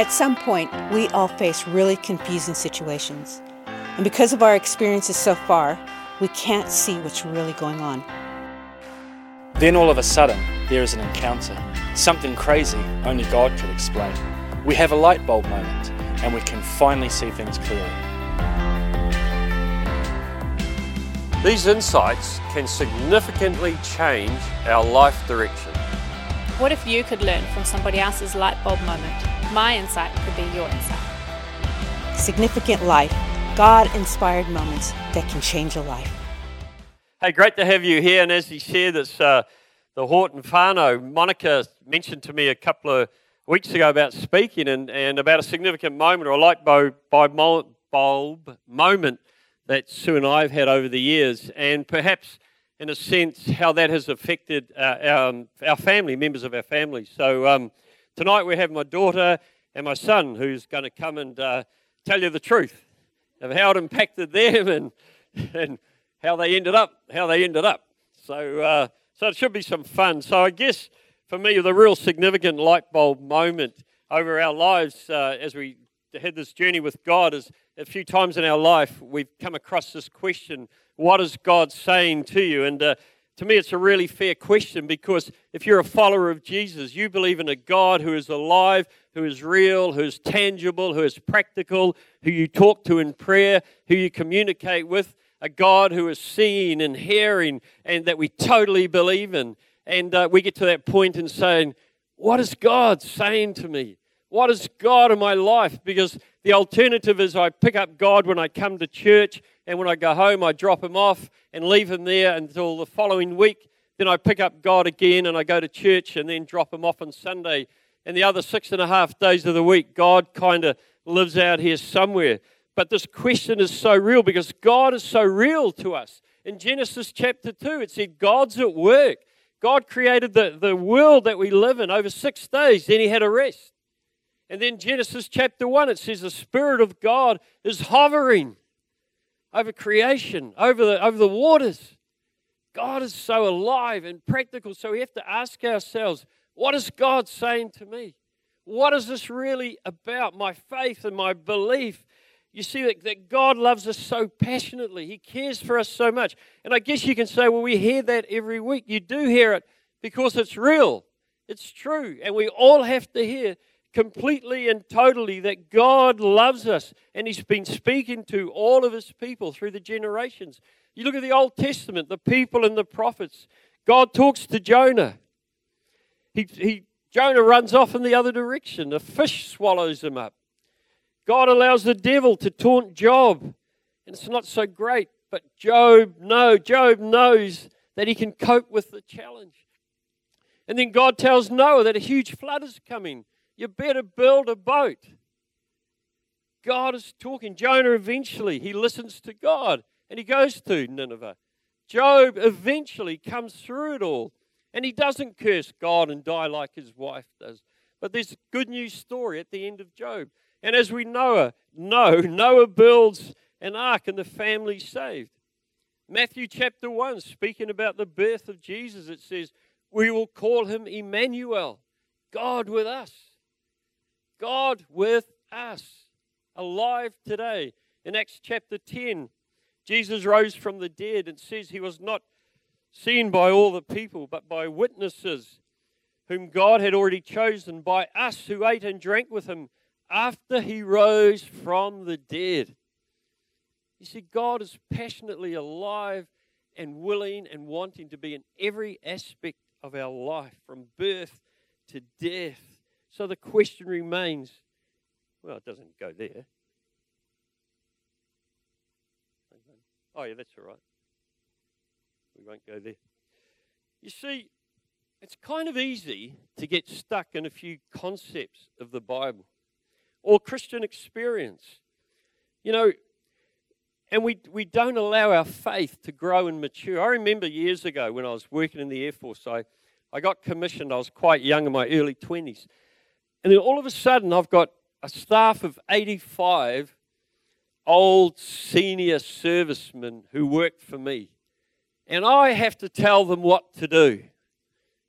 At some point, we all face really confusing situations. And because of our experiences so far, we can't see what's really going on. Then all of a sudden, there is an encounter. Something crazy only God could explain. We have a light bulb moment, and we can finally see things clearly. These insights can significantly change our life direction. What if you could learn from somebody else's light bulb moment? My insight could be your insight. Significant life, God inspired moments that can change a life. Hey, great to have you here. And as he shared it's uh, the Horton Fano, Monica mentioned to me a couple of weeks ago about speaking and, and about a significant moment or a light bulb, bulb moment that Sue and I have had over the years, and perhaps in a sense how that has affected uh, our, our family, members of our family. So um, tonight we have my daughter and my son who's going to come and uh, tell you the truth of how it impacted them and, and how they ended up, how they ended up. So, uh, so it should be some fun. So I guess for me, the real significant light bulb moment over our lives uh, as we had this journey with God is a few times in our life we've come across this question what is God saying to you? And uh, to me, it's a really fair question because if you're a follower of Jesus, you believe in a God who is alive, who is real, who is tangible, who is practical, who you talk to in prayer, who you communicate with, a God who is seeing and hearing, and that we totally believe in. And uh, we get to that point in saying, What is God saying to me? What is God in my life? Because the alternative is I pick up God when I come to church, and when I go home, I drop him off and leave him there until the following week. Then I pick up God again and I go to church and then drop him off on Sunday. And the other six and a half days of the week, God kind of lives out here somewhere. But this question is so real because God is so real to us. In Genesis chapter 2, it said, God's at work. God created the, the world that we live in over six days, then he had a rest. And then Genesis chapter 1, it says the Spirit of God is hovering over creation, over the, over the waters. God is so alive and practical, so we have to ask ourselves, what is God saying to me? What is this really about? My faith and my belief. You see that, that God loves us so passionately. He cares for us so much. And I guess you can say, well, we hear that every week. You do hear it because it's real, it's true. And we all have to hear completely and totally that God loves us and He's been speaking to all of His people through the generations. You look at the Old Testament, the people and the prophets. God talks to Jonah. He, he, Jonah runs off in the other direction. A fish swallows him up. God allows the devil to taunt Job, and it's not so great. But Job, no, Job knows that he can cope with the challenge. And then God tells Noah that a huge flood is coming. You better build a boat. God is talking. Jonah eventually, he listens to God and he goes to Nineveh. Job eventually comes through it all and he doesn't curse God and die like his wife does. But there's good news story at the end of Job. And as we know, know Noah builds an ark and the family's saved. Matthew chapter 1, speaking about the birth of Jesus, it says, We will call him Emmanuel, God with us. God with us, alive today. In Acts chapter 10, Jesus rose from the dead and says he was not seen by all the people, but by witnesses whom God had already chosen, by us who ate and drank with him after he rose from the dead. You see, God is passionately alive and willing and wanting to be in every aspect of our life, from birth to death. So the question remains well, it doesn't go there. Oh, yeah, that's all right. We won't go there. You see, it's kind of easy to get stuck in a few concepts of the Bible or Christian experience. You know, and we, we don't allow our faith to grow and mature. I remember years ago when I was working in the Air Force, I, I got commissioned. I was quite young in my early 20s. And then all of a sudden, I've got a staff of 85 old senior servicemen who work for me. And I have to tell them what to do.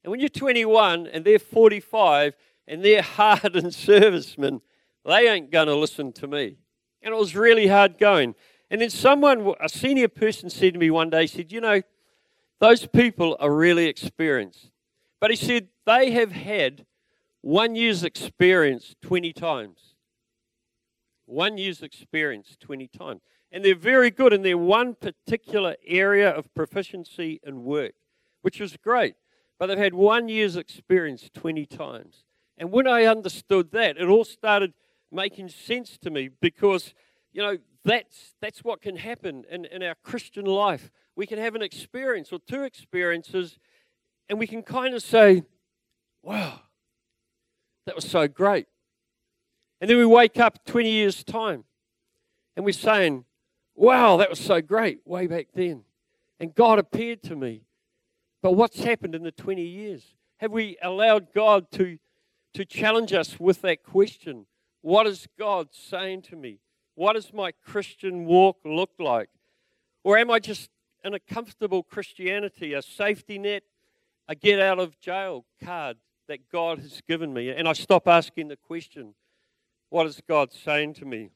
And when you're 21 and they're 45 and they're hardened servicemen, They ain't going to listen to me. And it was really hard going. And then someone, a senior person said to me one day, he said, You know, those people are really experienced. But he said, they have had one year's experience 20 times. One year's experience 20 times. And they're very good in their one particular area of proficiency and work, which was great. But they've had one year's experience 20 times. And when I understood that, it all started making sense to me because, you know, that's, that's what can happen in, in our Christian life. We can have an experience or two experiences, and we can kind of say, wow, that was so great. And then we wake up 20 years' time and we're saying, wow, that was so great way back then. And God appeared to me. But what's happened in the 20 years? Have we allowed God to, to challenge us with that question? What is God saying to me? What does my Christian walk look like? Or am I just in a comfortable Christianity, a safety net, a get out of jail card that God has given me? And I stop asking the question, what is God saying to me?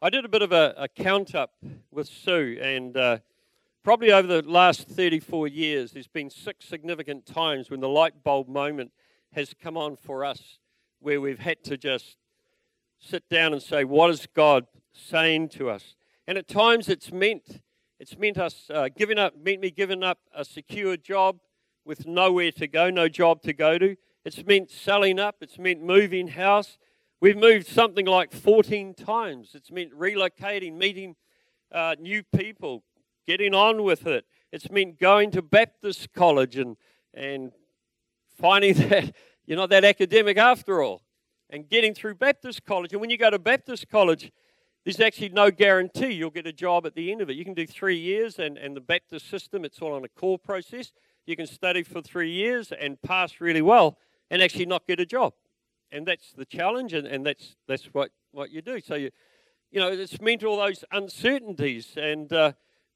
I did a bit of a, a count up with Sue, and uh, probably over the last 34 years, there's been six significant times when the light bulb moment has come on for us where we've had to just sit down and say, What is God saying to us? And at times it's meant it's meant us uh, giving up, meant me giving up a secure job with nowhere to go, no job to go to. It's meant selling up. It's meant moving house. We've moved something like 14 times. It's meant relocating, meeting uh, new people, getting on with it. It's meant going to Baptist college and, and finding that you're not that academic after all and getting through Baptist college. And when you go to Baptist college, there's actually no guarantee you'll get a job at the end of it. You can do three years, and, and the Baptist system, it's all on a core process. You can study for three years and pass really well and actually not get a job. And that's the challenge, and, and that's, that's what, what you do. So, you, you know, it's meant all those uncertainties. And, uh,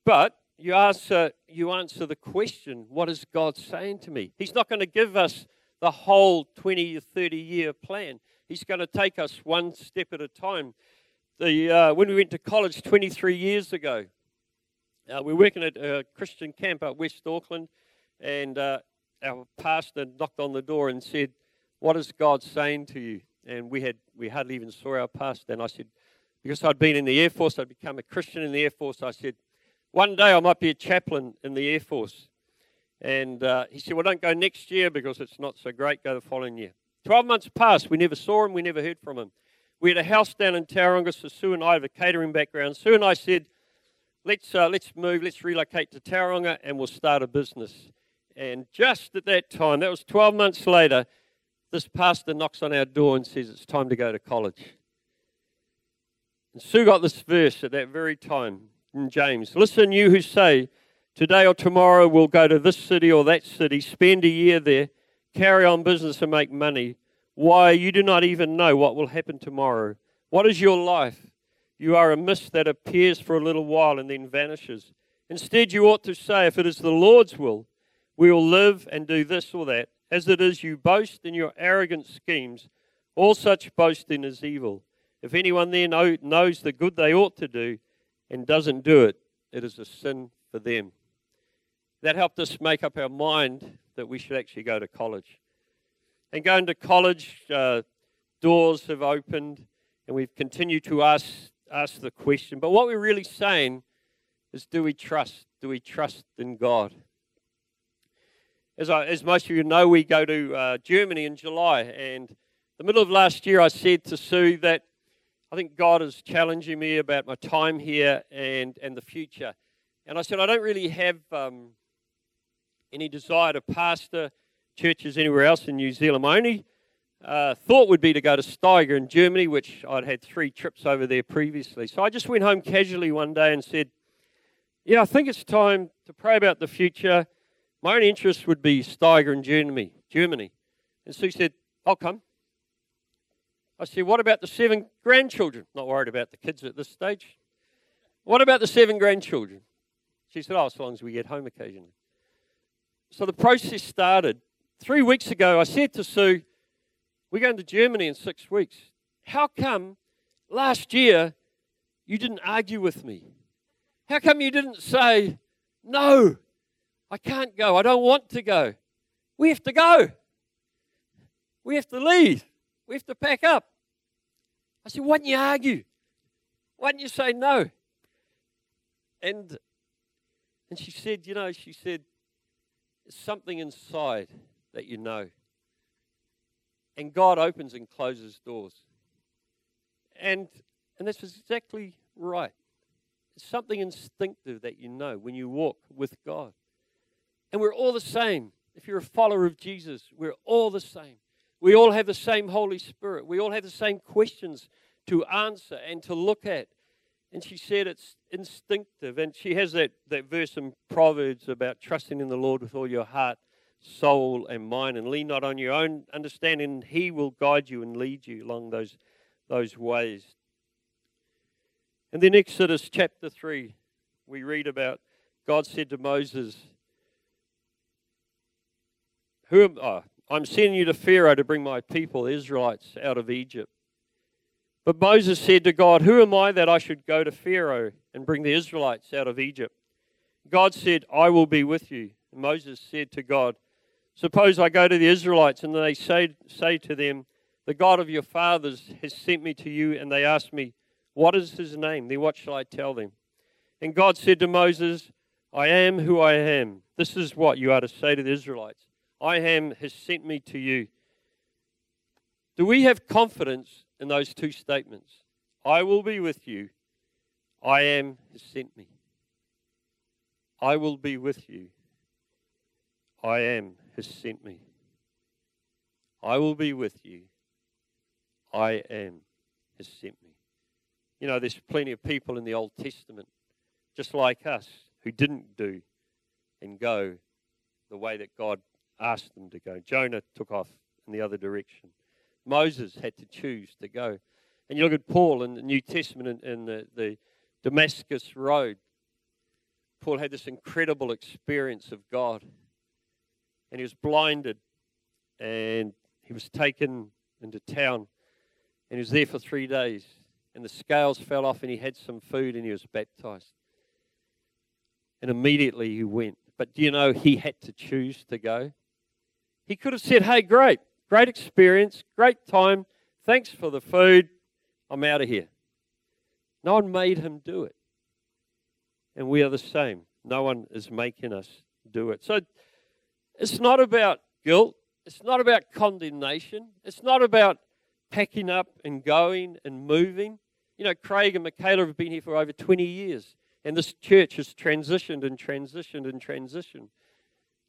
but you, ask, uh, you answer the question what is God saying to me? He's not going to give us the whole 20 or 30 year plan. He's going to take us one step at a time. The, uh, when we went to college 23 years ago, uh, we were working at a Christian camp at West Auckland, and uh, our pastor knocked on the door and said, "What is God saying to you?" And we had we hardly even saw our pastor, and I said, because I'd been in the Air Force, I'd become a Christian in the Air Force. I said, one day I might be a chaplain in the Air Force. And uh, he said, well, don't go next year because it's not so great. Go the following year. 12 months passed. We never saw him. We never heard from him. We had a house down in Tauranga, so Sue and I have a catering background. Sue and I said, let's, uh, let's move, let's relocate to Tauranga and we'll start a business. And just at that time, that was 12 months later, this pastor knocks on our door and says, It's time to go to college. And Sue got this verse at that very time in James. Listen, you who say, Today or tomorrow we'll go to this city or that city, spend a year there carry on business and make money. Why, you do not even know what will happen tomorrow. What is your life? You are a mist that appears for a little while and then vanishes. Instead, you ought to say, if it is the Lord's will, we will live and do this or that. As it is, you boast in your arrogant schemes. All such boasting is evil. If anyone then knows the good they ought to do and doesn't do it, it is a sin for them. That helped us make up our mind that we should actually go to college. And going to college, uh, doors have opened, and we've continued to ask, ask the question. But what we're really saying is do we trust? Do we trust in God? As, I, as most of you know, we go to uh, Germany in July, and the middle of last year, I said to Sue that I think God is challenging me about my time here and, and the future. And I said, I don't really have um, any desire to pastor churches anywhere else in New Zealand. My only uh, thought would be to go to Steiger in Germany, which I'd had three trips over there previously. So I just went home casually one day and said, Yeah, I think it's time to pray about the future. My own interest would be Steiger in Germany. Germany. And Sue said, I'll come. I said, What about the seven grandchildren? Not worried about the kids at this stage. What about the seven grandchildren? She said, Oh, as long as we get home occasionally. So the process started. Three weeks ago, I said to Sue, We're going to Germany in six weeks. How come last year you didn't argue with me? How come you didn't say, No, I can't go. I don't want to go. We have to go. We have to leave. We have to pack up. I said, Why don't you argue? Why don't you say no? And and she said, you know, she said, something inside that you know. And God opens and closes doors. And and that's exactly right. It's something instinctive that you know when you walk with God. And we're all the same. If you're a follower of Jesus, we're all the same. We all have the same Holy Spirit. We all have the same questions to answer and to look at. And she said it's instinctive. And she has that, that verse in Proverbs about trusting in the Lord with all your heart, soul, and mind, and lean not on your own understanding. He will guide you and lead you along those, those ways. And then Exodus chapter 3, we read about God said to Moses, Who am, oh, I'm sending you to Pharaoh to bring my people, the Israelites, out of Egypt. But Moses said to God, Who am I that I should go to Pharaoh and bring the Israelites out of Egypt? God said, I will be with you. And Moses said to God, Suppose I go to the Israelites and they say, say to them, The God of your fathers has sent me to you, and they ask me, what is his name? Then what shall I tell them? And God said to Moses, I am who I am. This is what you are to say to the Israelites I am has sent me to you. Do we have confidence in those two statements? I will be with you. I am has sent me. I will be with you. I am has sent me. I will be with you. I am has sent me. You know, there's plenty of people in the Old Testament, just like us, who didn't do and go the way that God asked them to go. Jonah took off in the other direction. Moses had to choose to go. And you look at Paul in the New Testament in, the, the Damascus Road. Paul had this incredible experience of God. And he was blinded. And he was taken into town. And he was there for three days and the scales fell off, and he had some food, and he was baptized. And immediately he went. But do you know he had to choose to go? He could have said, Hey, great, great experience, great time, thanks for the food, I'm out of here. No one made him do it. And we are the same. No one is making us do it. So it's not about guilt. It's not about condemnation. It's not about packing up and going and moving. You know, Craig and Michaela have been here for over 20 years, and this church has transitioned and transitioned and transitioned.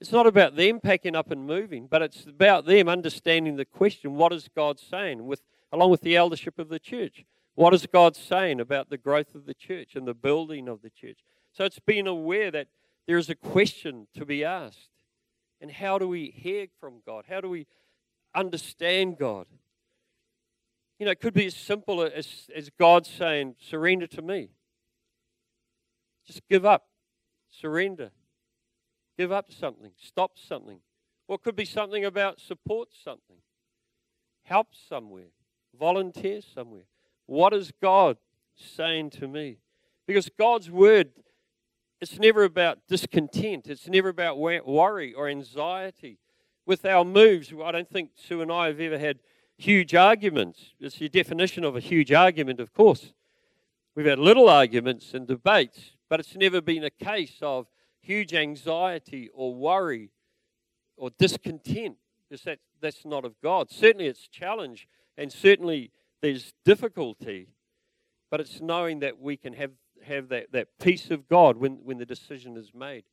It's not about them packing up and moving, but it's about them understanding the question what is God saying, with, along with the eldership of the church? What is God saying about the growth of the church and the building of the church? So it's being aware that there is a question to be asked. And how do we hear from God? How do we understand God? You know, it could be as simple as, as God saying, surrender to me. Just give up. Surrender. Give up something. Stop something. Or could be something about support something. Help somewhere. Volunteer somewhere. What is God saying to me? Because God's word, it's never about discontent. It's never about worry or anxiety. With our moves, I don't think Sue and I have ever had huge arguments. It's the definition of a huge argument, of course. We've had little arguments and debates, but it's never been a case of huge anxiety or worry or discontent, because that, that's not of God. Certainly it's challenge, and certainly there's difficulty, but it's knowing that we can have, have that, that peace of God when, when the decision is made.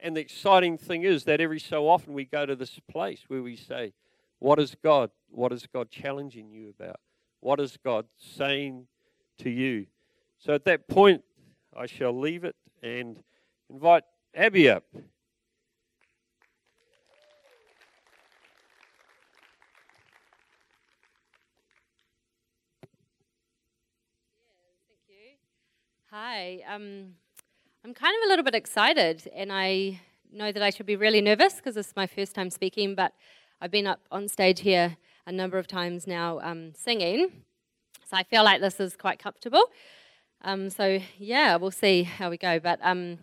And the exciting thing is that every so often we go to this place where we say, what is God? What is God challenging you about? What is God saying to you? So at that point, I shall leave it and invite Abby up. Hi, um, I'm kind of a little bit excited, and I know that I should be really nervous because this is my first time speaking, but I've been up on stage here a number of times now um, singing, So I feel like this is quite comfortable. Um, so yeah, we'll see how we go. But um,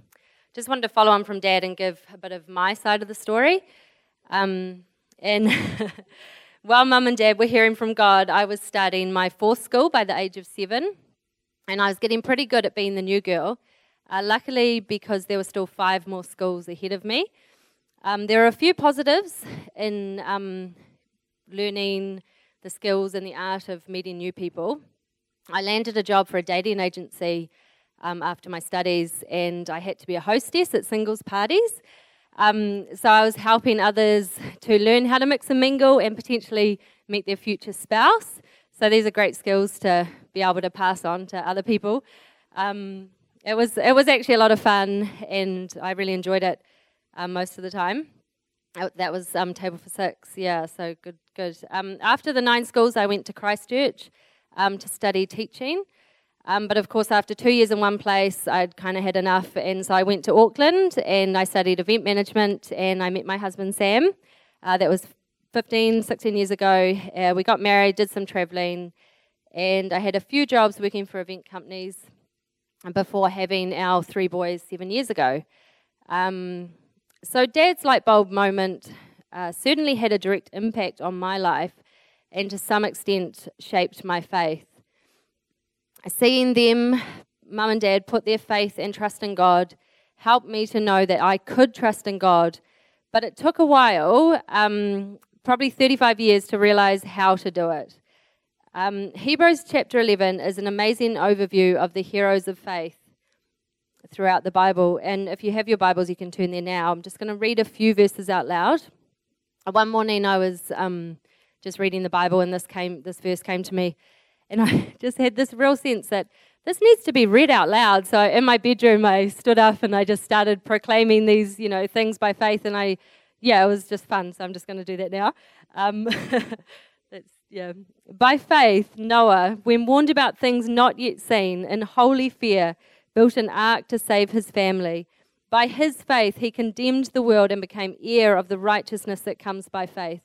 just wanted to follow on from Dad and give a bit of my side of the story. Um, and while Mum and Dad were hearing from God, I was starting my fourth school by the age of seven, and I was getting pretty good at being the new girl. Uh, luckily, because there were still five more schools ahead of me. Um, there are a few positives in um, learning the skills and the art of meeting new people. I landed a job for a dating agency um, after my studies, and I had to be a hostess at singles parties. Um, so I was helping others to learn how to mix and mingle and potentially meet their future spouse. So these are great skills to be able to pass on to other people. Um, it was it was actually a lot of fun, and I really enjoyed it um, most of the time. Oh, that was um, table for six, yeah. So good, good. Um, after the nine schools, I went to Christchurch um, to study teaching. Um, but of course, after two years in one place, I'd kind of had enough, and so I went to Auckland and I studied event management. And I met my husband Sam. Uh, that was 15, 16 years ago. Uh, we got married, did some traveling, and I had a few jobs working for event companies before having our three boys seven years ago. Um, so, Dad's light bulb moment uh, certainly had a direct impact on my life and to some extent shaped my faith. Seeing them, mum and dad, put their faith and trust in God helped me to know that I could trust in God. But it took a while, um, probably 35 years, to realize how to do it. Um, Hebrews chapter 11 is an amazing overview of the heroes of faith throughout the Bible. And if you have your Bibles, you can turn there now. I'm just going to read a few verses out loud. One morning, I was um, just reading the Bible, and this came, this verse came to me, and I just had this real sense that this needs to be read out loud. So in my bedroom, I stood up and I just started proclaiming these, you know, things by faith, and I, yeah, it was just fun. So I'm just going to do that now. Um, yeah. By faith, Noah, when warned about things not yet seen, in holy fear, built an ark to save his family. By his faith, he condemned the world and became heir of the righteousness that comes by faith.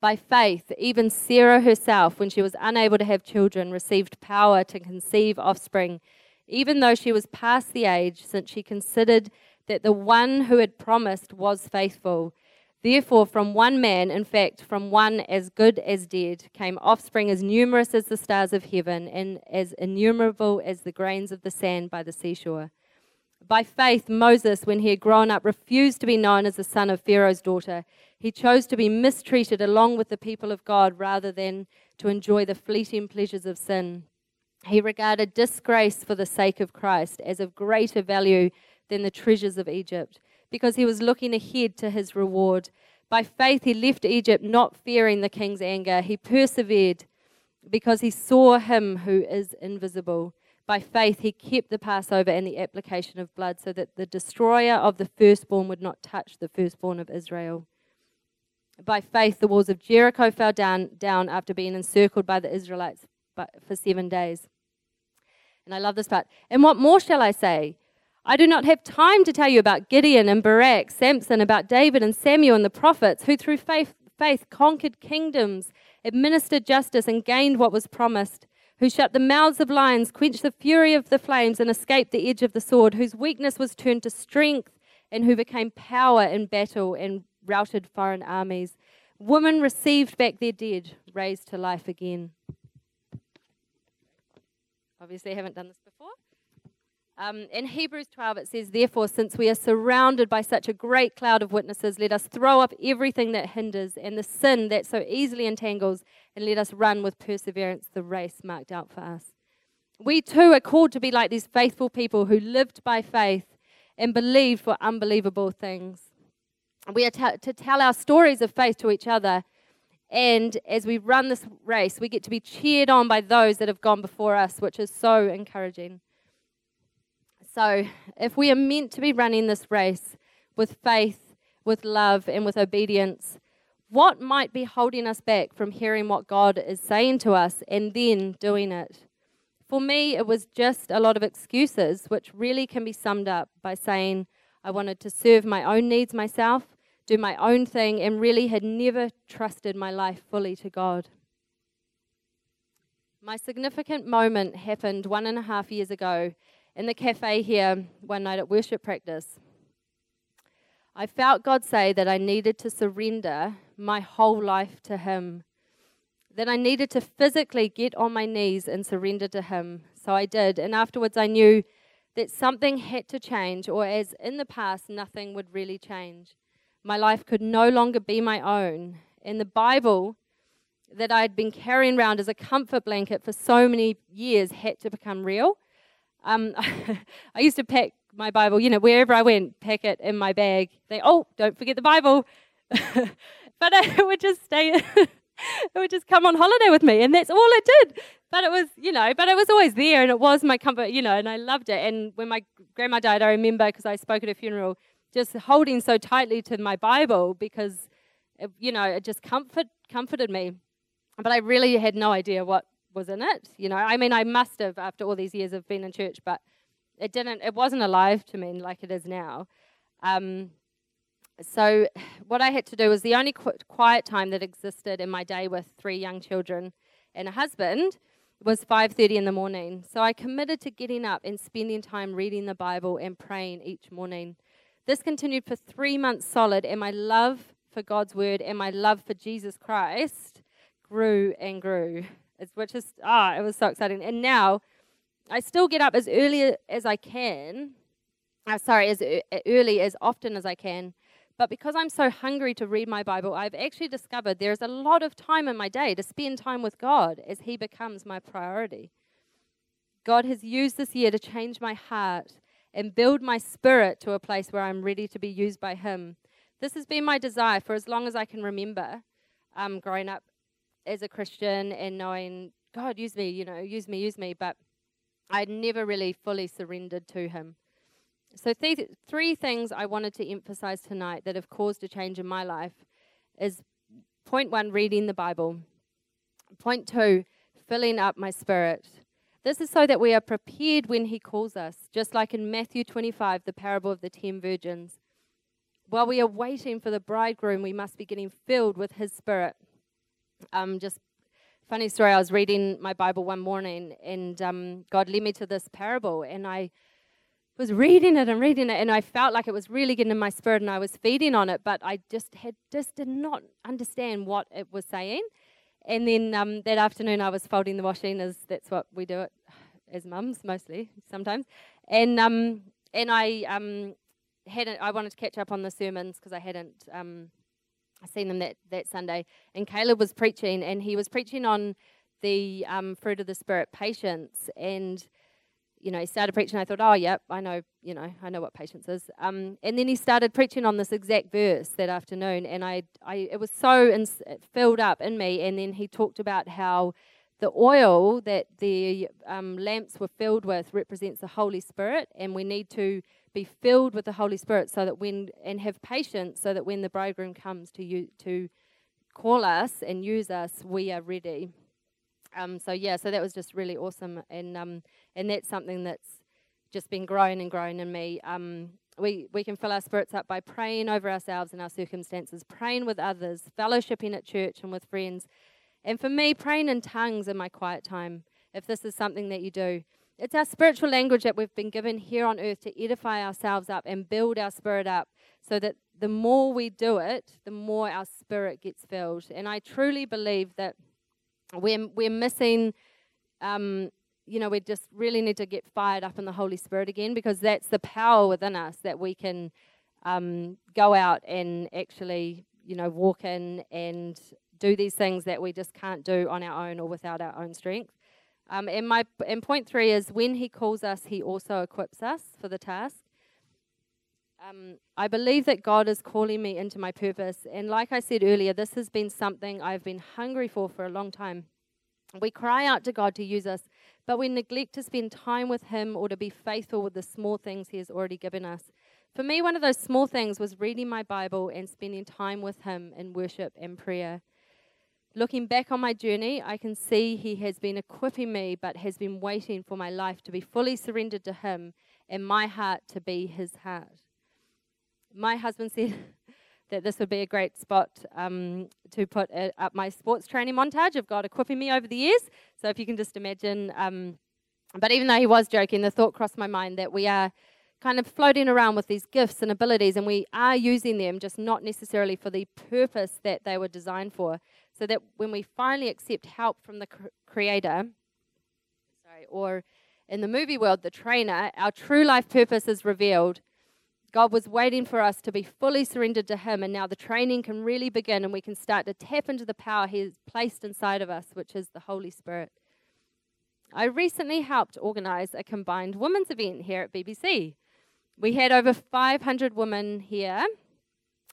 By faith, even Sarah herself, when she was unable to have children, received power to conceive offspring, even though she was past the age, since she considered that the one who had promised was faithful. Therefore, from one man, in fact, from one as good as dead, came offspring as numerous as the stars of heaven and as innumerable as the grains of the sand by the seashore. By faith, Moses, when he had grown up, refused to be known as the son of Pharaoh's daughter. He chose to be mistreated along with the people of God rather than to enjoy the fleeting pleasures of sin. He regarded disgrace for the sake of Christ as of greater value than the treasures of Egypt because he was looking ahead to his reward. By faith, he left Egypt, not fearing the king's anger. He persevered because he saw him who is invisible. By faith, he kept the Passover and the application of blood so that the destroyer of the firstborn would not touch the firstborn of Israel. By faith, the walls of Jericho fell down, down after being encircled by the Israelites for seven days. And I love this part. And what more shall I say? I do not have time to tell you about Gideon and Barak, Samson, about David and Samuel and the prophets, who through faith, faith conquered kingdoms, administered justice, and gained what was promised, who shut the mouths of lions, quenched the fury of the flames, and escaped the edge of the sword, whose weakness was turned to strength, and who became power in battle and routed foreign armies. Women received back their dead, raised to life again. Obviously, I haven't done this. Um, in Hebrews 12, it says, Therefore, since we are surrounded by such a great cloud of witnesses, let us throw up everything that hinders and the sin that so easily entangles, and let us run with perseverance the race marked out for us. We too are called to be like these faithful people who lived by faith and believed for unbelievable things. We are t- to tell our stories of faith to each other. And as we run this race, we get to be cheered on by those that have gone before us, which is so encouraging. So, if we are meant to be running this race with faith, with love, and with obedience, what might be holding us back from hearing what God is saying to us and then doing it? For me, it was just a lot of excuses, which really can be summed up by saying I wanted to serve my own needs myself, do my own thing, and really had never trusted my life fully to God. My significant moment happened one and a half years ago in the cafe here one night at worship practice. I felt God say that I needed to surrender my whole life to Him, that I needed to physically get on my knees and surrender to Him. So I did, and afterwards I knew that something had to change, or as in the past, nothing would really change. My life could no longer be my own. And the Bible that I had been carrying around as a comfort blanket for so many years had to become real. Um, I used to pack my Bible, you know, wherever I went, pack it in my bag. They, oh, don't forget the Bible. but it would just stay, it would just come on holiday with me, and that's all it did. But it was, you know, but it was always there, and it was my comfort, you know, and I loved it. And when my grandma died, I remember because I spoke at a funeral, just holding so tightly to my Bible because, it, you know, it just comfort comforted me. But I really had no idea what was in it. You know, I mean, I must have after all these years of being in church, but it didn't. It wasn't alive to me like it is now. Um, so what I had to do was the only qu- quiet time that existed in my day with three young children and a husband was 5:30 in the morning. So I committed to getting up and spending time reading the Bible and praying each morning. This continued for 3 months solid and my love for God's word and my love for Jesus Christ grew and grew. Which is ah, it was so exciting. And now I still get up as early as I can. Uh, sorry, as early as often as I can. But because I'm so hungry to read my Bible, I've actually discovered there's a lot of time in my day to spend time with God as He becomes my priority. God has used this year to change my heart and build my spirit to a place where I'm ready to be used by Him. This has been my desire for as long as I can remember, um, growing up as a Christian and knowing, God, use me, you know, use me, use me. But I never really fully surrendered to Him. So, th- three things I wanted to emphasize tonight that have caused a change in my life is point one, reading the Bible. Point two, filling up my spirit. This is so that we are prepared when He calls us, just like in Matthew 25, the parable of the ten virgins. While we are waiting for the bridegroom, we must be getting filled with His Spirit. Um, just funny story. I was reading my Bible one morning, and um, God led me to this parable, and I was reading it and reading it, and I felt like it was really getting in my spirit, and I was feeding on it, but I just had just did not understand what it was saying. And then um, that afternoon, I was folding the washing, as that's what we do it as mums mostly sometimes, and um, and I um, hadn't. I wanted to catch up on the sermons because I hadn't um, seen them that that Sunday, and Caleb was preaching, and he was preaching on the um, fruit of the spirit, patience, and you know, he started preaching. I thought, oh, yep, I know, you know, I know what patience is. Um, and then he started preaching on this exact verse that afternoon, and I, I, it was so ins- filled up in me. And then he talked about how the oil that the um, lamps were filled with represents the Holy Spirit, and we need to be filled with the Holy Spirit so that when and have patience, so that when the bridegroom comes to you to call us and use us, we are ready. Um, so yeah, so that was just really awesome, and um, and that's something that's just been growing and growing in me. Um, we we can fill our spirits up by praying over ourselves and our circumstances, praying with others, fellowshipping at church and with friends, and for me, praying in tongues in my quiet time. If this is something that you do, it's our spiritual language that we've been given here on earth to edify ourselves up and build our spirit up, so that the more we do it, the more our spirit gets filled. And I truly believe that we're, we're missing, um, you know, we just really need to get fired up in the Holy Spirit again because that's the power within us that we can um, go out and actually, you know, walk in and do these things that we just can't do on our own or without our own strength. Um, and my and point three is when He calls us, He also equips us for the task. Um, I believe that God is calling me into my purpose. And like I said earlier, this has been something I've been hungry for for a long time. We cry out to God to use us, but we neglect to spend time with Him or to be faithful with the small things He has already given us. For me, one of those small things was reading my Bible and spending time with Him in worship and prayer. Looking back on my journey, I can see He has been equipping me, but has been waiting for my life to be fully surrendered to Him and my heart to be His heart my husband said, that this would be a great spot um, to put uh, up my sports training montage of God equipping me over the years. So if you can just imagine. Um, but even though he was joking, the thought crossed my mind that we are kind of floating around with these gifts and abilities, and we are using them, just not necessarily for the purpose that they were designed for. So that when we finally accept help from the cr- Creator, sorry, or in the movie world, the trainer, our true life purpose is revealed. God was waiting for us to be fully surrendered to Him, and now the training can really begin, and we can start to tap into the power He has placed inside of us, which is the Holy Spirit. I recently helped organize a combined women's event here at BBC. We had over 500 women here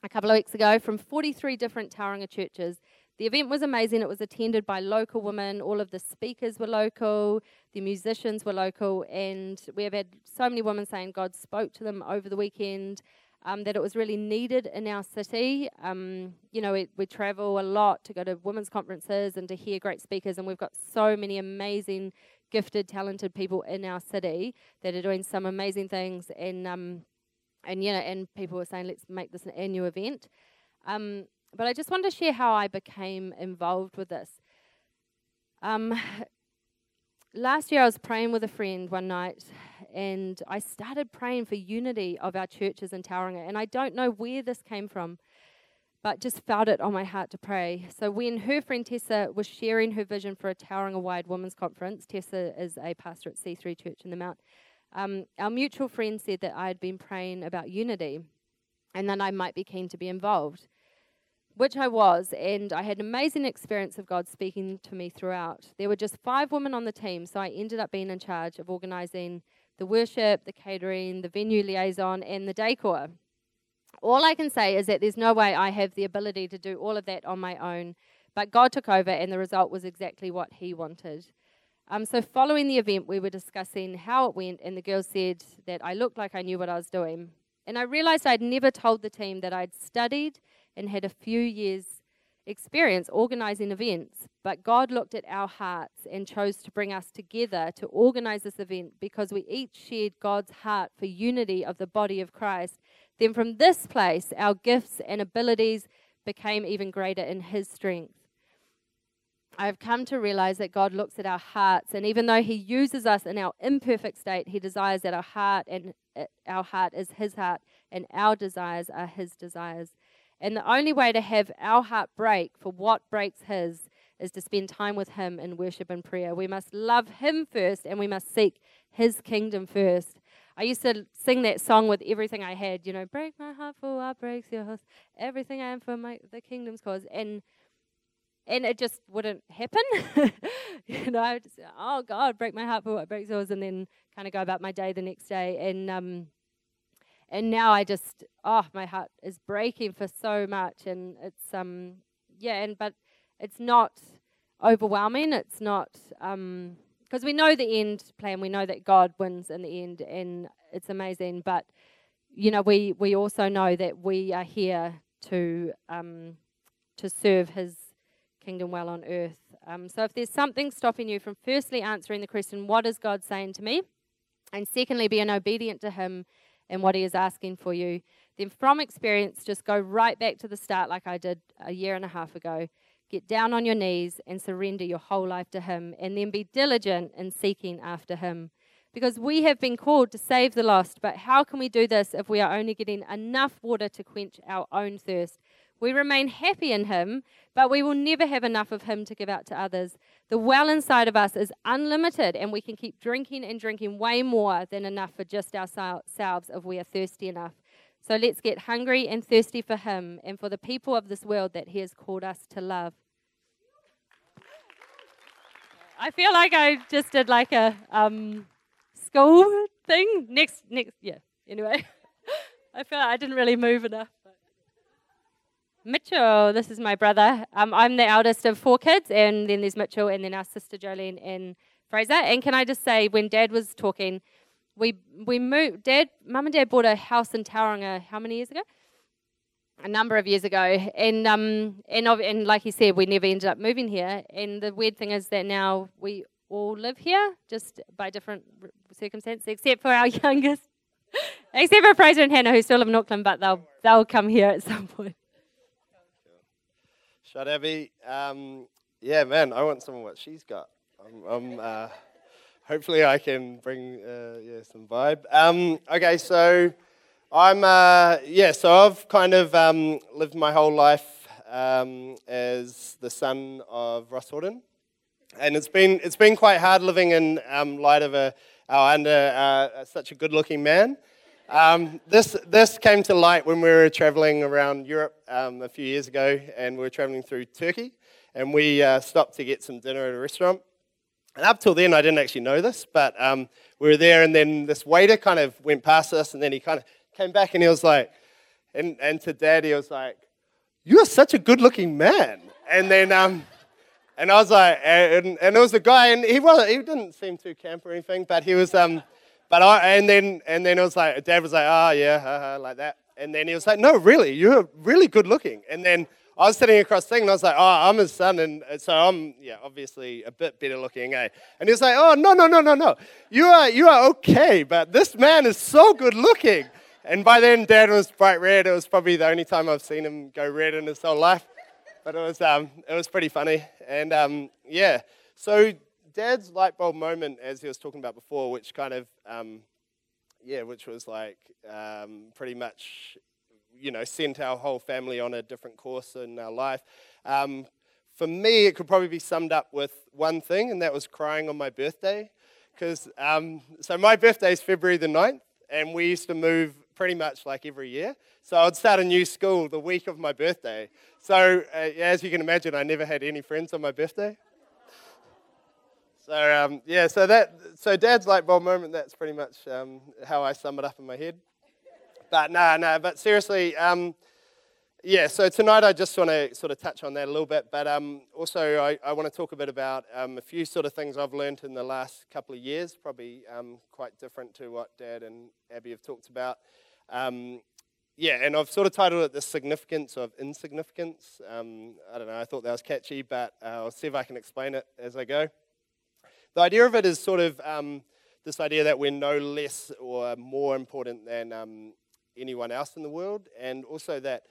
a couple of weeks ago from 43 different Tauranga churches. The event was amazing. It was attended by local women. All of the speakers were local, the musicians were local, and we have had so many women saying God spoke to them over the weekend. Um, that it was really needed in our city. Um, you know, we, we, travel a lot to go to women's conferences and to hear great speakers, and we've got so many amazing gifted, talented people in our city that are doing some amazing things. And um, and you know, and people were saying, let's make this an annual event. Um, but I just wanted to share how I became involved with this. Um, last year, I was praying with a friend one night, and I started praying for unity of our churches in Tauranga. And I don't know where this came from but just felt it on my heart to pray. So when her friend Tessa was sharing her vision for a Tauranga wide women's conference, Tessa is a pastor at C3 Church in the Mount. Um, our mutual friend said that I had been praying about unity and that I might be keen to be involved, which I was. And I had an amazing experience of God speaking to me throughout. There were just five women on the team, so I ended up being in charge of organizing the worship, the catering, the venue liaison, and the decor all I can say is that there's no way I have the ability to do all of that on my own. But God took over, and the result was exactly what He wanted. Um, so, following the event, we were discussing how it went, and the girls said that I looked like I knew what I was doing. And I realized I'd never told the team that I'd studied and had a few years' experience organizing events. But God looked at our hearts and chose to bring us together to organize this event because we each shared God's heart for unity of the body of Christ then from this place, our gifts and abilities became even greater in His strength. I have come to realize that God looks at our hearts, and even though He uses us in our imperfect state, He desires that our heart and uh, our heart is His heart, and our desires are His desires. And the only way to have our heart break for what breaks His is to spend time with Him in worship and prayer. We must love Him first, and we must seek His kingdom first. I used to sing that song with everything I had, you know, break my heart for what breaks yours, everything I am for my the kingdom's cause, and and it just wouldn't happen. you know, I would just oh God, break my heart for what breaks yours, and then kind of go about my day the next day, and um, and now I just oh my heart is breaking for so much, and it's um yeah, and but it's not overwhelming. It's not um because we know the end plan. We know that God wins in the end, and it's amazing. But you know, we we also know that we are here to um, to serve His kingdom well on earth. Um, so if there's something stopping you from firstly answering the question, "What is God saying to me?" and secondly, being obedient to Him and what He is asking for you, then from experience, just go right back to the start, like I did a year and a half ago Get down on your knees and surrender your whole life to Him, and then be diligent in seeking after Him. Because we have been called to save the lost, but how can we do this if we are only getting enough water to quench our own thirst? We remain happy in Him, but we will never have enough of Him to give out to others. The well inside of us is unlimited, and we can keep drinking and drinking way more than enough for just ourselves if we are thirsty enough. So let's get hungry and thirsty for Him and for the people of this world that He has called us to love. I feel like I just did like a um, school thing. Next, next, yeah. Anyway, I feel like I didn't really move enough. Mitchell, this is my brother. Um, I'm the eldest of four kids, and then there's Mitchell, and then our sister Jolene and Fraser. And can I just say, when Dad was talking, we we moved. Dad, Mum, and Dad bought a house in Tauranga. How many years ago? A number of years ago, and um, and and like he said, we never ended up moving here. And the weird thing is that now we all live here, just by different circumstances, except for our youngest, except for Fraser and Hannah, who still live in Auckland, but they'll they'll come here at some point. Shut Abby. Um, yeah, man, I want some of what she's got. I'm, I'm, uh, hopefully, I can bring uh, yeah some vibe. Um, okay, so I'm uh, yeah, so I've kind of um, lived my whole life um, as the son of Ross Horton, and it's been it's been quite hard living in um, light of a uh, under uh, such a good-looking man. Um, this, this came to light when we were traveling around Europe um, a few years ago, and we were traveling through Turkey, and we uh, stopped to get some dinner at a restaurant. And up till then, I didn't actually know this, but um, we were there, and then this waiter kind of went past us, and then he kind of came back, and he was like, and, and to Dad, he was like, "You are such a good-looking man." And then, um, and I was like, and, and it was a guy, and he was he didn't seem too camp or anything, but he was um, but I, and then, and then it was like, Dad was like, oh, yeah, uh-huh, like that. And then he was like, no, really, you're really good looking. And then I was sitting across the thing and I was like, oh, I'm his son. And so I'm, yeah, obviously a bit better looking, eh? And he was like, oh, no, no, no, no, no. You are, you are okay, but this man is so good looking. And by then, Dad was bright red. It was probably the only time I've seen him go red in his whole life. But it was, um, it was pretty funny. And um, yeah, so Dad's light bulb moment, as he was talking about before, which kind of, um, yeah, which was like um, pretty much, you know, sent our whole family on a different course in our life. Um, for me, it could probably be summed up with one thing, and that was crying on my birthday. Because, um, so my birthday is February the 9th, and we used to move pretty much like every year. So I'd start a new school the week of my birthday. So, uh, as you can imagine, I never had any friends on my birthday. So um, yeah, so that so Dad's light bulb moment. That's pretty much um, how I sum it up in my head. But no, nah, no. Nah, but seriously, um, yeah. So tonight I just want to sort of touch on that a little bit, but um, also I, I want to talk a bit about um, a few sort of things I've learned in the last couple of years, probably um, quite different to what Dad and Abby have talked about. Yeah, and I've sort of titled it "The Significance of Insignificance." I don't know. I thought that was catchy, but uh, I'll see if I can explain it as I go. The idea of it is sort of um, this idea that we're no less or more important than um, anyone else in the world, and also that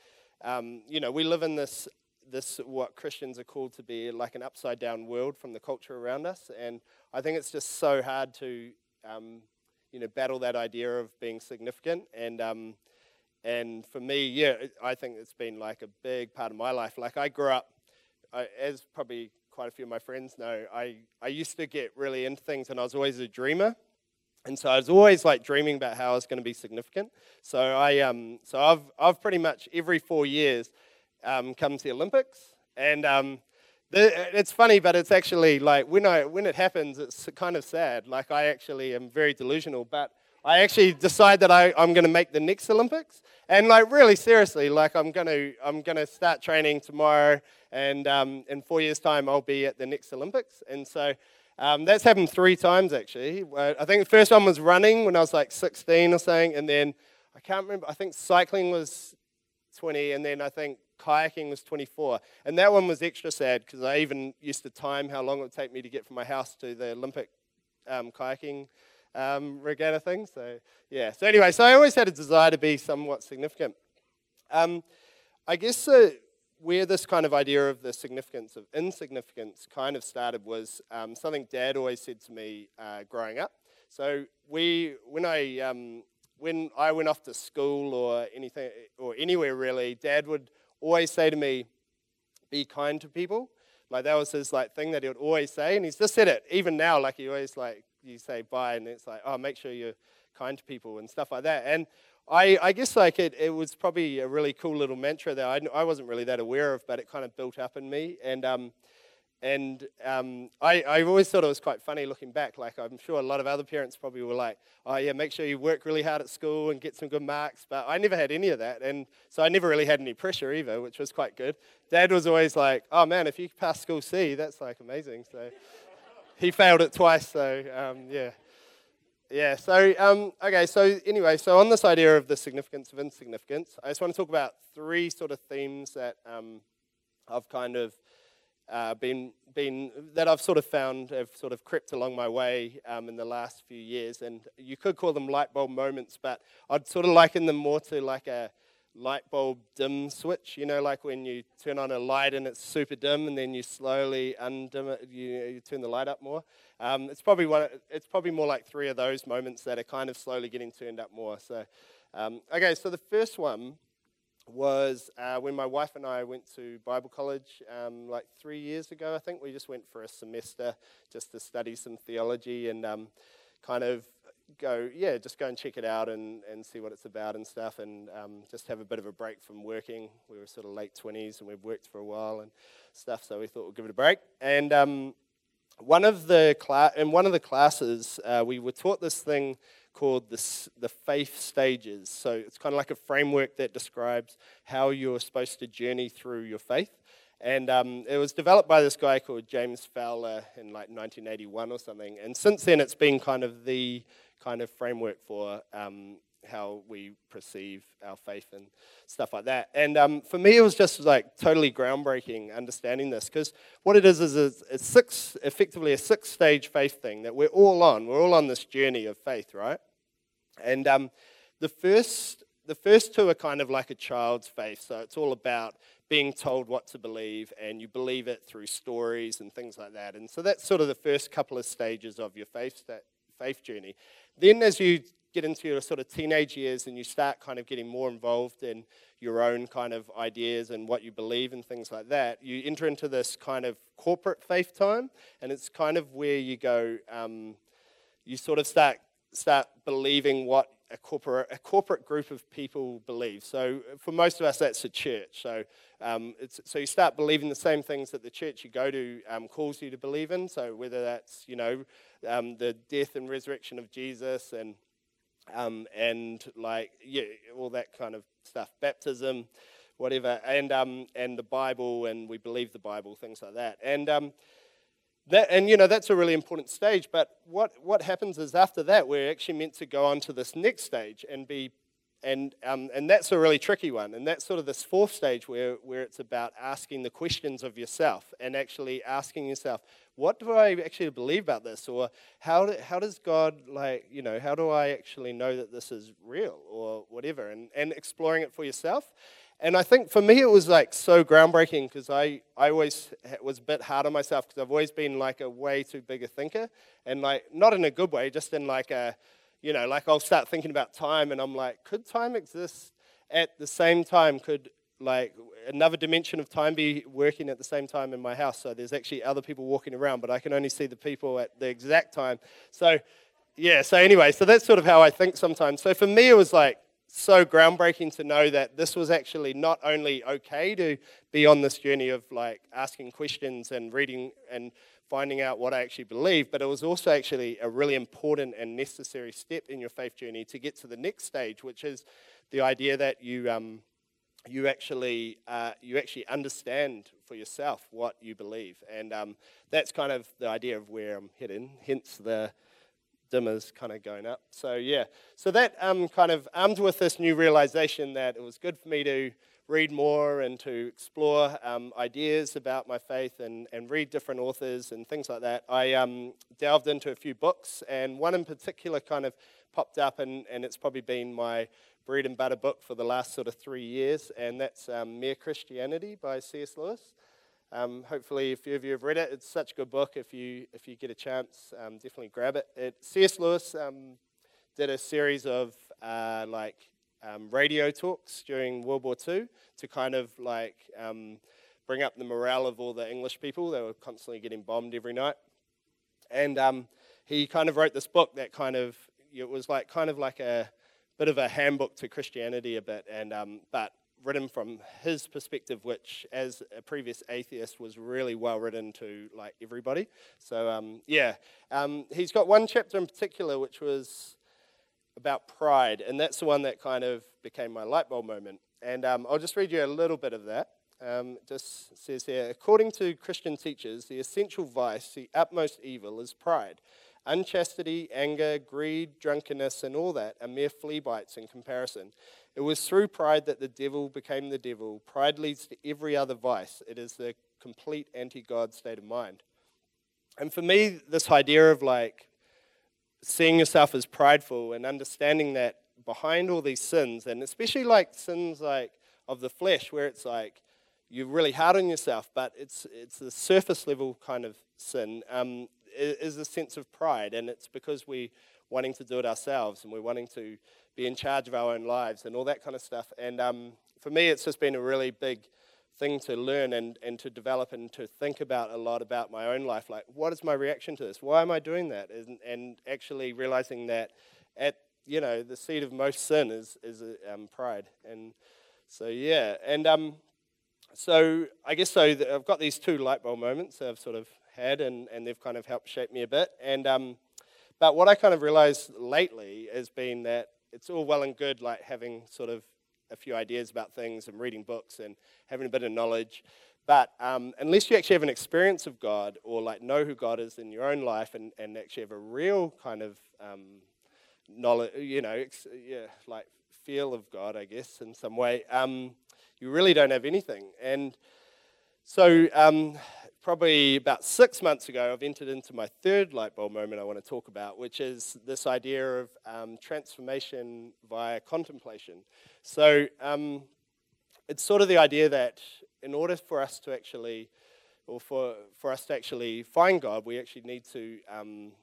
um, you know we live in this this what Christians are called to be like an upside down world from the culture around us, and I think it's just so hard to um, you know battle that idea of being significant and um, and for me, yeah, I think it's been like a big part of my life. Like I grew up, I, as probably quite a few of my friends know, I, I used to get really into things and I was always a dreamer. And so I was always like dreaming about how I was going to be significant. So I um so I've I've pretty much every four years um, come to the Olympics, and um, the, it's funny, but it's actually like when I when it happens, it's kind of sad. Like I actually am very delusional, but I actually decide that I, I'm going to make the next Olympics, and like really seriously, like I'm going to I'm to start training tomorrow, and um, in four years' time I'll be at the next Olympics, and so. Um, that's happened three times actually. I think the first one was running when I was like 16 or something, and then I can't remember. I think cycling was 20, and then I think kayaking was 24. And that one was extra sad because I even used to time how long it would take me to get from my house to the Olympic um, kayaking um, regatta thing. So, yeah. So, anyway, so I always had a desire to be somewhat significant. Um, I guess uh, where this kind of idea of the significance of insignificance kind of started was um, something Dad always said to me uh, growing up. So, we, when I, um, when I went off to school or anything, or anywhere really, Dad would always say to me, be kind to people. Like that was his like thing that he would always say, and he's just said it even now. Like he always like you say bye, and it's like, oh, make sure you're kind to people and stuff like that. And I, I guess like it, it was probably a really cool little mantra that I, I wasn't really that aware of, but it kind of built up in me. And um, and um, I, I always thought it was quite funny looking back. Like, I'm sure a lot of other parents probably were like, oh, yeah, make sure you work really hard at school and get some good marks. But I never had any of that. And so I never really had any pressure either, which was quite good. Dad was always like, oh, man, if you pass school C, that's like amazing. So he failed it twice, so um, yeah. Yeah, so, um, okay, so anyway, so on this idea of the significance of insignificance, I just want to talk about three sort of themes that um, I've kind of uh, been, been, that I've sort of found have sort of crept along my way um, in the last few years. And you could call them light bulb moments, but I'd sort of liken them more to like a, light bulb dim switch. You know, like when you turn on a light and it's super dim, and then you slowly undim it. You, you turn the light up more. Um, it's probably one. It's probably more like three of those moments that are kind of slowly getting turned up more. So, um, okay. So the first one was uh, when my wife and I went to Bible college um, like three years ago. I think we just went for a semester just to study some theology and um, kind of go, yeah, just go and check it out and, and see what it's about and stuff, and um, just have a bit of a break from working. We were sort of late 20s and we've worked for a while and stuff, so we thought we'd give it a break. And um, one of the cla- in one of the classes, uh, we were taught this thing called the, the faith stages. So it's kind of like a framework that describes how you're supposed to journey through your faith. And um, it was developed by this guy called James Fowler in like 1981 or something. And since then, it's been kind of the kind of framework for um, how we perceive our faith and stuff like that. And um, for me, it was just like totally groundbreaking understanding this because what it is is a, six, effectively a six stage faith thing that we're all on. We're all on this journey of faith, right? And um, the first, the first two are kind of like a child's faith, so it's all about being told what to believe, and you believe it through stories and things like that. And so that's sort of the first couple of stages of your faith faith journey. Then, as you get into your sort of teenage years and you start kind of getting more involved in your own kind of ideas and what you believe and things like that, you enter into this kind of corporate faith time, and it's kind of where you go, um, you sort of start start believing what a corporate, a corporate group of people believe. So for most of us, that's a church. So, um, so you start believing the same things that the church you go to um, calls you to believe in. So whether that's, you know, um, the death and resurrection of Jesus and, um, and like, yeah, all that kind of stuff, baptism, whatever, and, um, and the Bible, and we believe the Bible, things like that. And, um, that, and you know that's a really important stage but what, what happens is after that we're actually meant to go on to this next stage and be and, um, and that's a really tricky one and that's sort of this fourth stage where, where it's about asking the questions of yourself and actually asking yourself what do i actually believe about this? or how, do, how does god like you know how do i actually know that this is real? or whatever and, and exploring it for yourself. And I think for me it was like so groundbreaking because I, I always was a bit hard on myself because I've always been like a way too big a thinker and like not in a good way, just in like a, you know, like I'll start thinking about time and I'm like, could time exist at the same time? Could like another dimension of time be working at the same time in my house? So there's actually other people walking around, but I can only see the people at the exact time. So yeah, so anyway, so that's sort of how I think sometimes. So for me it was like, so groundbreaking to know that this was actually not only okay to be on this journey of like asking questions and reading and finding out what I actually believe, but it was also actually a really important and necessary step in your faith journey to get to the next stage, which is the idea that you um, you actually uh, you actually understand for yourself what you believe, and um, that's kind of the idea of where I'm heading. Hence the dimmers kind of going up. So, yeah. So, that um, kind of armed with this new realization that it was good for me to read more and to explore um, ideas about my faith and, and read different authors and things like that, I um, delved into a few books. And one in particular kind of popped up, and, and it's probably been my bread and butter book for the last sort of three years, and that's um, Mere Christianity by C.S. Lewis. Um, hopefully, a few of you have read it. It's such a good book. If you if you get a chance, um, definitely grab it. it C.S. Lewis um, did a series of uh, like um, radio talks during World War II to kind of like um, bring up the morale of all the English people. They were constantly getting bombed every night, and um, he kind of wrote this book that kind of it was like kind of like a bit of a handbook to Christianity a bit, and but written from his perspective, which, as a previous atheist, was really well written to like everybody. So um, yeah, um, he's got one chapter in particular which was about pride, and that's the one that kind of became my light bulb moment. And um, I'll just read you a little bit of that. Um, just says here, according to Christian teachers, the essential vice, the utmost evil, is pride. Unchastity, anger, greed, drunkenness, and all that are mere flea bites in comparison. It was through pride that the devil became the devil. Pride leads to every other vice, it is the complete anti God state of mind. And for me, this idea of like seeing yourself as prideful and understanding that behind all these sins, and especially like sins like of the flesh, where it's like you're really hard on yourself, but it's it's the surface level kind of sin, um, is a sense of pride, and it's because we're wanting to do it ourselves and we're wanting to be in charge of our own lives and all that kind of stuff. And um, for me, it's just been a really big thing to learn and, and to develop and to think about a lot about my own life. Like, what is my reaction to this? Why am I doing that? And, and actually realizing that at, you know, the seed of most sin is, is um, pride. And so, yeah. And um, so I guess so I've got these two light bulb moments I've sort of had and, and they've kind of helped shape me a bit. And, um, but what I kind of realized lately has been that it's all well and good like having sort of a few ideas about things and reading books and having a bit of knowledge. But um, unless you actually have an experience of God or like know who God is in your own life and, and actually have a real kind of um, knowledge, you know, ex- yeah, like feel of God, I guess, in some way, um, you really don't have anything. And so um, probably about six months ago, I've entered into my third light bulb moment I want to talk about, which is this idea of um, transformation via contemplation. So um, it's sort of the idea that in order for us to actually, or for, for us to actually find God, we actually need to um,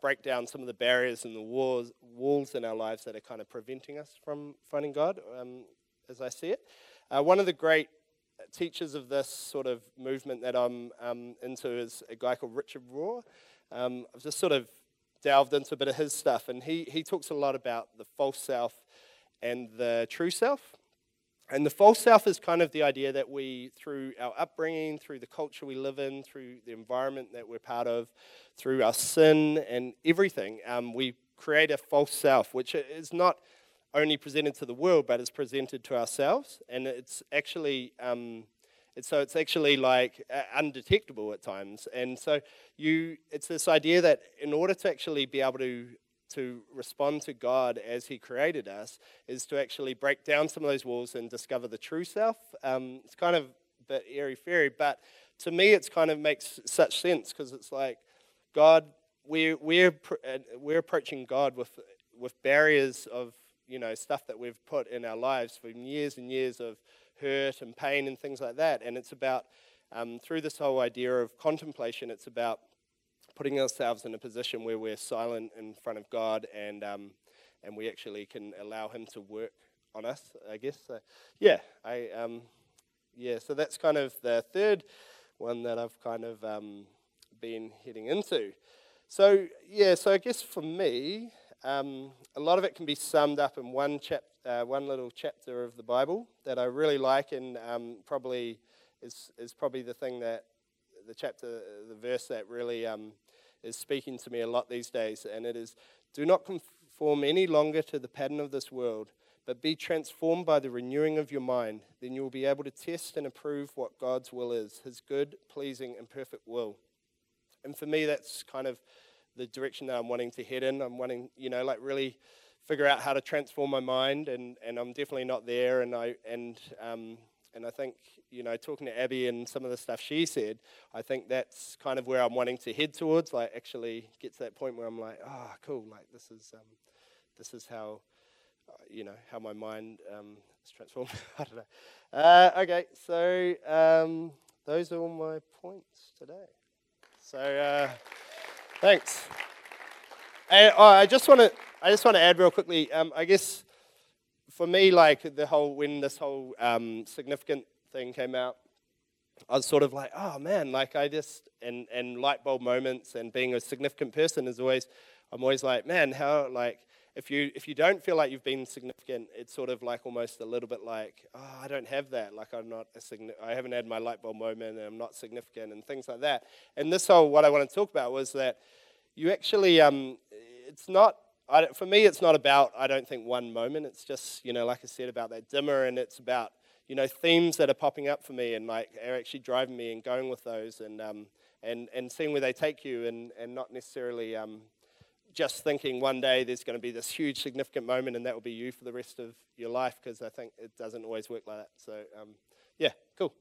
break down some of the barriers and the walls, walls in our lives that are kind of preventing us from finding God, um, as I see it. Uh, one of the great teachers of this sort of movement that I'm um, into is a guy called Richard Rohr. Um, I've just sort of delved into a bit of his stuff, and he, he talks a lot about the false self and the true self. And the false self is kind of the idea that we, through our upbringing, through the culture we live in, through the environment that we're part of, through our sin and everything, um, we create a false self, which is not only presented to the world, but is presented to ourselves. And it's actually, um, so it's actually like undetectable at times. And so you, it's this idea that in order to actually be able to to respond to God as He created us is to actually break down some of those walls and discover the true self. Um, it's kind of a bit airy fairy, but to me, it's kind of makes such sense because it's like God, we're, we're, uh, we're approaching God with, with barriers of you know, stuff that we've put in our lives for years and years of hurt and pain and things like that. And it's about, um, through this whole idea of contemplation, it's about putting ourselves in a position where we're silent in front of God and, um, and we actually can allow Him to work on us, I guess. So, yeah, I, um, yeah, so that's kind of the third one that I've kind of um, been heading into. So, yeah, so I guess for me, um, a lot of it can be summed up in one, chap- uh, one little chapter of the Bible that I really like and um, probably is, is probably the thing that the chapter, the verse that really um, is speaking to me a lot these days. And it is Do not conform any longer to the pattern of this world, but be transformed by the renewing of your mind. Then you will be able to test and approve what God's will is, his good, pleasing, and perfect will. And for me, that's kind of the direction that I'm wanting to head in. I'm wanting, you know, like really figure out how to transform my mind, and, and I'm definitely not there. And I and um, and I think, you know, talking to Abby and some of the stuff she said, I think that's kind of where I'm wanting to head towards. Like, actually get to that point where I'm like, ah, oh, cool. Like, this is um, this is how, uh, you know, how my mind um, is transformed. I don't know. Uh, okay, so um, those are all my points today. So. Uh, Thanks. And, oh, I just want to I just want to add real quickly. Um, I guess for me, like the whole when this whole um, significant thing came out, I was sort of like, oh man, like I just and and light bulb moments and being a significant person is always I'm always like, man, how like if you if you don't feel like you've been significant, it's sort of like almost a little bit like, oh, I don't have that. Like I'm not a signi- I haven't had my light bulb moment, and I'm not significant, and things like that. And this whole what I want to talk about was that you actually, um, it's not. For me, it's not about I don't think one moment. It's just you know, like I said about that dimmer, and it's about you know themes that are popping up for me and like are actually driving me and going with those and um, and and seeing where they take you and and not necessarily um, just thinking one day there's going to be this huge significant moment and that will be you for the rest of your life because I think it doesn't always work like that. So, um, yeah, cool.